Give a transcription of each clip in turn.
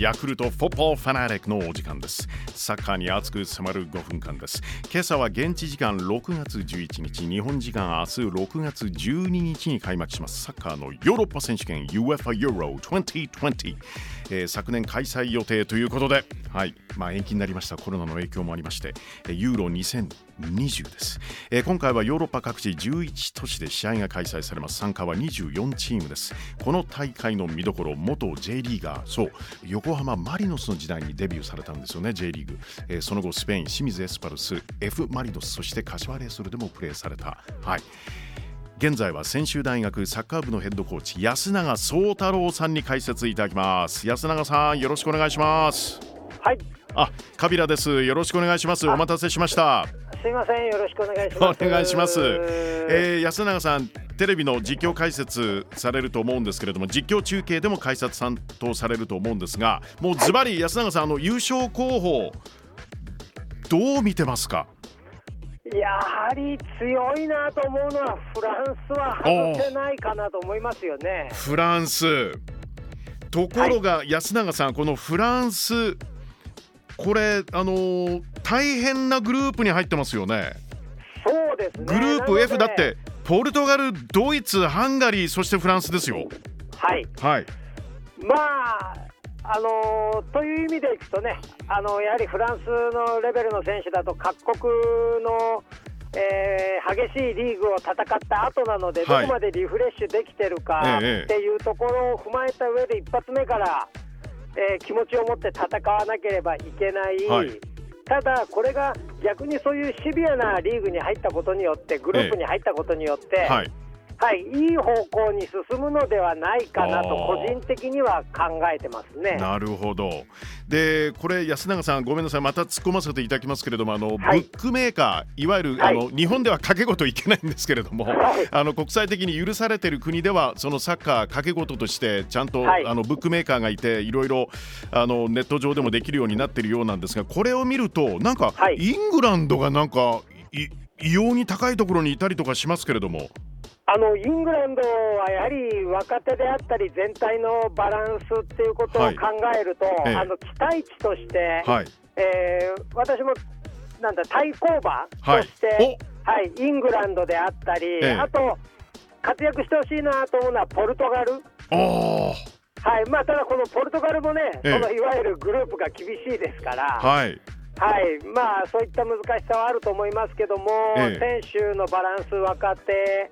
ヤクルトフォッポーファナリックのお時間です。サッカーに熱く迫る5分間です。今朝は現地時間6月11日日本時間明日6月12日に開幕します。サッカーのヨーロッパ選手権 UFA Euro 2020、えー、昨年開催予定ということではい。まあ延期になりました。コロナの影響もありましてユーロ2020です、えー、今回はヨーロッパ各地11都市で試合が開催されます。参加は24チームです。この大会の見どころ元 J リーガーそう横浜マリノスの時代にデビューされたんですよね J リーグ、えー、その後スペイン清水エスパルス F マリノスそして柏レイソルでもプレーされた。はい。現在は専修大学サッカー部のヘッドコーチ安永宗太郎さんに解説いただきます。安永さんよろしくお願いします。はい。あカビラです。よろしくお願いします。お待たせしましたすいません。よろしくお願いします。お願いします、えー、安永さんテレビの実況解説されると思うんですけれども実況中継でも解説担当されると思うんですがもうズバリ安永さんあの優勝候補どう見てますか？やはり強いなと思うのはフランスは外せないかなと思いますよね。フランス。ところが、安永さんこのフランスこれあのー、大変なグループに入ってますよね。そうですね。グループ F だってポルトガル、ドイツ、ハンガリー、そしてフランスですよ。はい。はい。まあ、あのー、という意味でいくとね、あのー、やはりフランスのレベルの選手だと、各国の、えー、激しいリーグを戦った後なので、どこまでリフレッシュできてるかっていうところを踏まえた上で、一発目から、えー、気持ちを持って戦わなければいけない。はいただ、これが逆にそういうシビアなリーグに入ったことによって、グループに入ったことによって、はい、はい、いい方向に進むのではないかなと、個人的には考えてますね。なるほど。で、これ、安永さん、ごめんなさい、また突っ込ませていただきますけれども、あの、はい、ブックメーカー、いわゆる、はい、あの日本では掛け事いけないんですけれども、はい、あの国際的に許されている国では、そのサッカー掛け事として、ちゃんと、あのブックメーカーがいて、いろいろあのネット上でもできるようになっているようなんですが、これを見ると、なんか、イングランドがなんか、異様に高いところにいたりとかしますけれども。あのイングランドはやはり若手であったり、全体のバランスっていうことを考えると、はい、あの期待値として、はい、えー、私もなんだ対抗馬として、はい、はい、イングランドであったり、あと活躍してほしいなと思うのはポルトガル。はいまあ、ただ、このポルトガルもね、そのいわゆるグループが厳しいですから。はい。はいまあ、そういった難しさはあると思いますけども、選手のバランス、若手、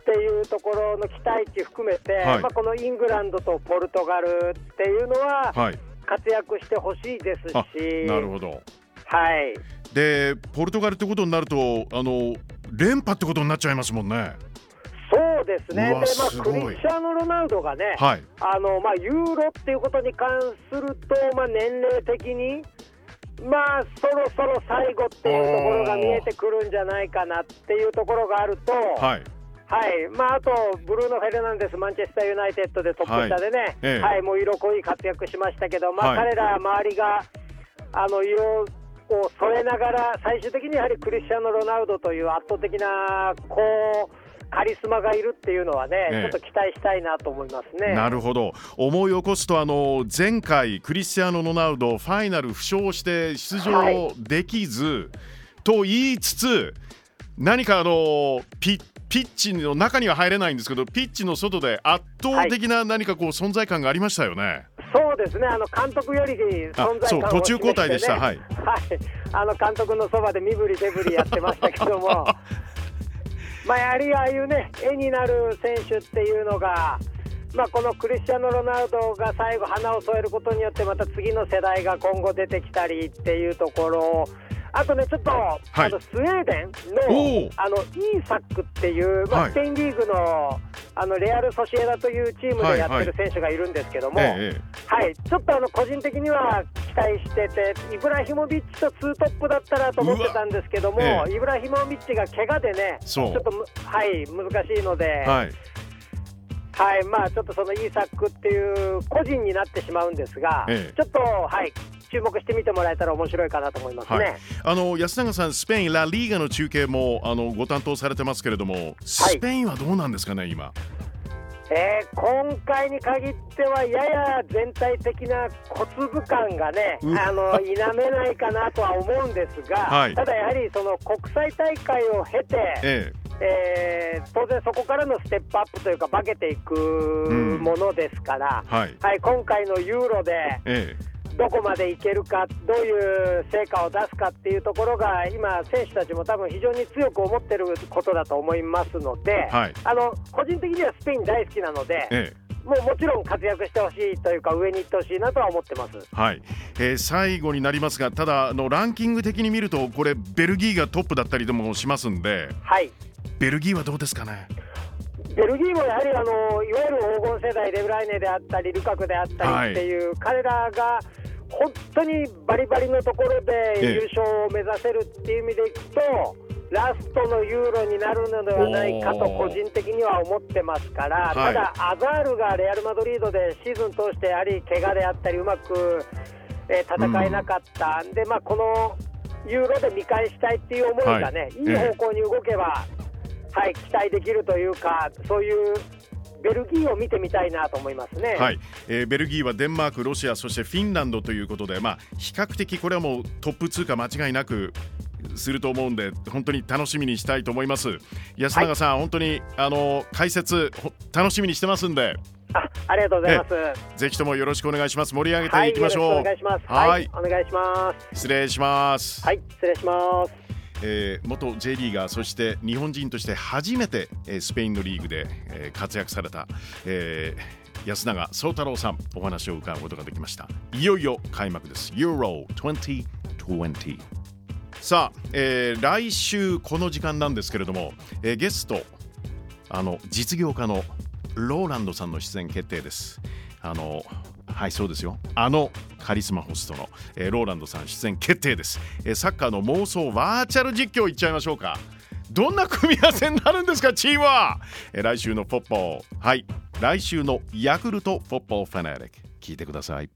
っていうところの期待値含めて、はい、まあ、このイングランドとポルトガルっていうのは、活躍してほしいですし、なるほど。はい、でポルトガルってことになるとあの連覇ってことになっちゃいますもんね。そうですね、でまあ、クリスチャーノ・ロナウドがね、はい、あのまあ、ユーロっていうことに関すると、まあ、年齢的に、まあ、そろそろ最後っていうところが見えてくるんじゃないかなっていうところがあると、はいはい。まあ、あと、ブルーノ・フェルナンデス、マンチェスター・ユナイテッドでトップ下でね、はい、はい、もう色濃い活躍しましたけど、まあ、彼ら周りがあの色を添えながら、最終的にやはりクリスチャーノ・ロナウドという圧倒的なこうカリスマがいるっていうのはね、ちょっと期待したいなと思いますね。なるほど。思い起こすとあの前回クリスチャーノ・ロナウドファイナル負傷して出場できず、はい、と言いつつ何かあのピッピッチの中には入れないんですけどピッチの外で圧倒的な何かこう存在感がありましたよね。はい、そうですね。あの監督より存在感を、ね、途中交代でした、はい、はい、あの監督のそばで身振り手振りやってましたけども。まあやはりああいうね絵になる選手っていうのがまあ、このクリスチャーノ・ロナウドが最後、花を添えることによって、また次の世代が今後出てきたりっていうところあとね、ちょっと、はい、あのスウェーデンのあのイーサックっていう、まあ、スペインリーグのあのレアル・ソシエダというチームでやってる選手がいるんですけども、はい、はい、ちょっとあの個人的には期待してて、イブラヒモビッチとツートップだったらと思ってたんですけども、イブラヒモビッチが怪我でね、ちょっと、はい、難しいので。はい。はい。まあ、ちょっとそのイーサックっていう個人になってしまうんですが、ええ、ちょっと、はい、注目してみてもらえたら面白いかなと思いますね、はい、あの安永さん、スペイン、ラ・リーガの中継もあのご担当されてますけれども、スペインはどうなんですかね、今？えー、今回に限ってはやや全体的な小粒感がね、あの否めないかなとは思うんですが、はい、ただやはりその国際大会を経て、ええ。えー、当然そこからのステップアップというか化けていくものですから、うん、はい、はい、今回のユーロで、ええどこまでいけるか、どういう成果を出すかっていうところが、今、選手たちも多分非常に強く思ってることだと思いますので、はい、あの個人的にはスペイン大好きなので。ええ。もうもちろん活躍してほしいというか、上に行ってほしいなとは思ってます、はい。えー、最後になりますが、ただあの、ランキング的に見ると、これ、ベルギーがトップだったりでもしますんで、はい、ベルギーはどうですかね？ベルギーもやはりあのいわゆる黄金世代、デブライネであったり、ルカクであったりっていう、はい、彼らが本当にバリバリのところで優勝を目指せるっていう意味でいくと、ラストのユーロになるのではないかと個人的には思ってますから、ただ、アザールがレアル・マドリードでシーズン通してやはり怪我であったりうまく、えー、戦えなかったんで、まあ、このユーロで見返したいっていう思いがね、はい、いい方向に動けば、はい、期待できるというか、そういうベルギーを見てみたいなと思いますね、はい。えー、ベルギーはデンマーク、ロシアそしてフィンランドということで、まあ、比較的これはもうトップ通過間違いなくすると思うんで本当に楽しみにしたいと思います。安永さん、はい、本当にあの解説楽しみにしてますんで。あありがとうございます。ぜひともよろしくお願いします。盛り上げていきましょう、はい、お願いします。はい。お願いします。失礼します。はい失礼しますえー、元 J リーガーそして日本人として初めて、えー、スペインのリーグで、えー、活躍された、えー、安永宗太郎さんお話を伺うことができました。いよいよ開幕です。Euro 2020さあ、えー、来週この時間なんですけれども、えー、ゲストあの実業家のローランドさんの出演決定です。あのはいそうですよ。あのカリスマホストの、えー、ローランドさん出演決定です、えー、サッカーの妄想バーチャル実況いっちゃいましょうか。どんな組み合わせになるんですかチームは、えー、来週のポッポはい。来週のヤクルトポッポファナリック。聞いてください。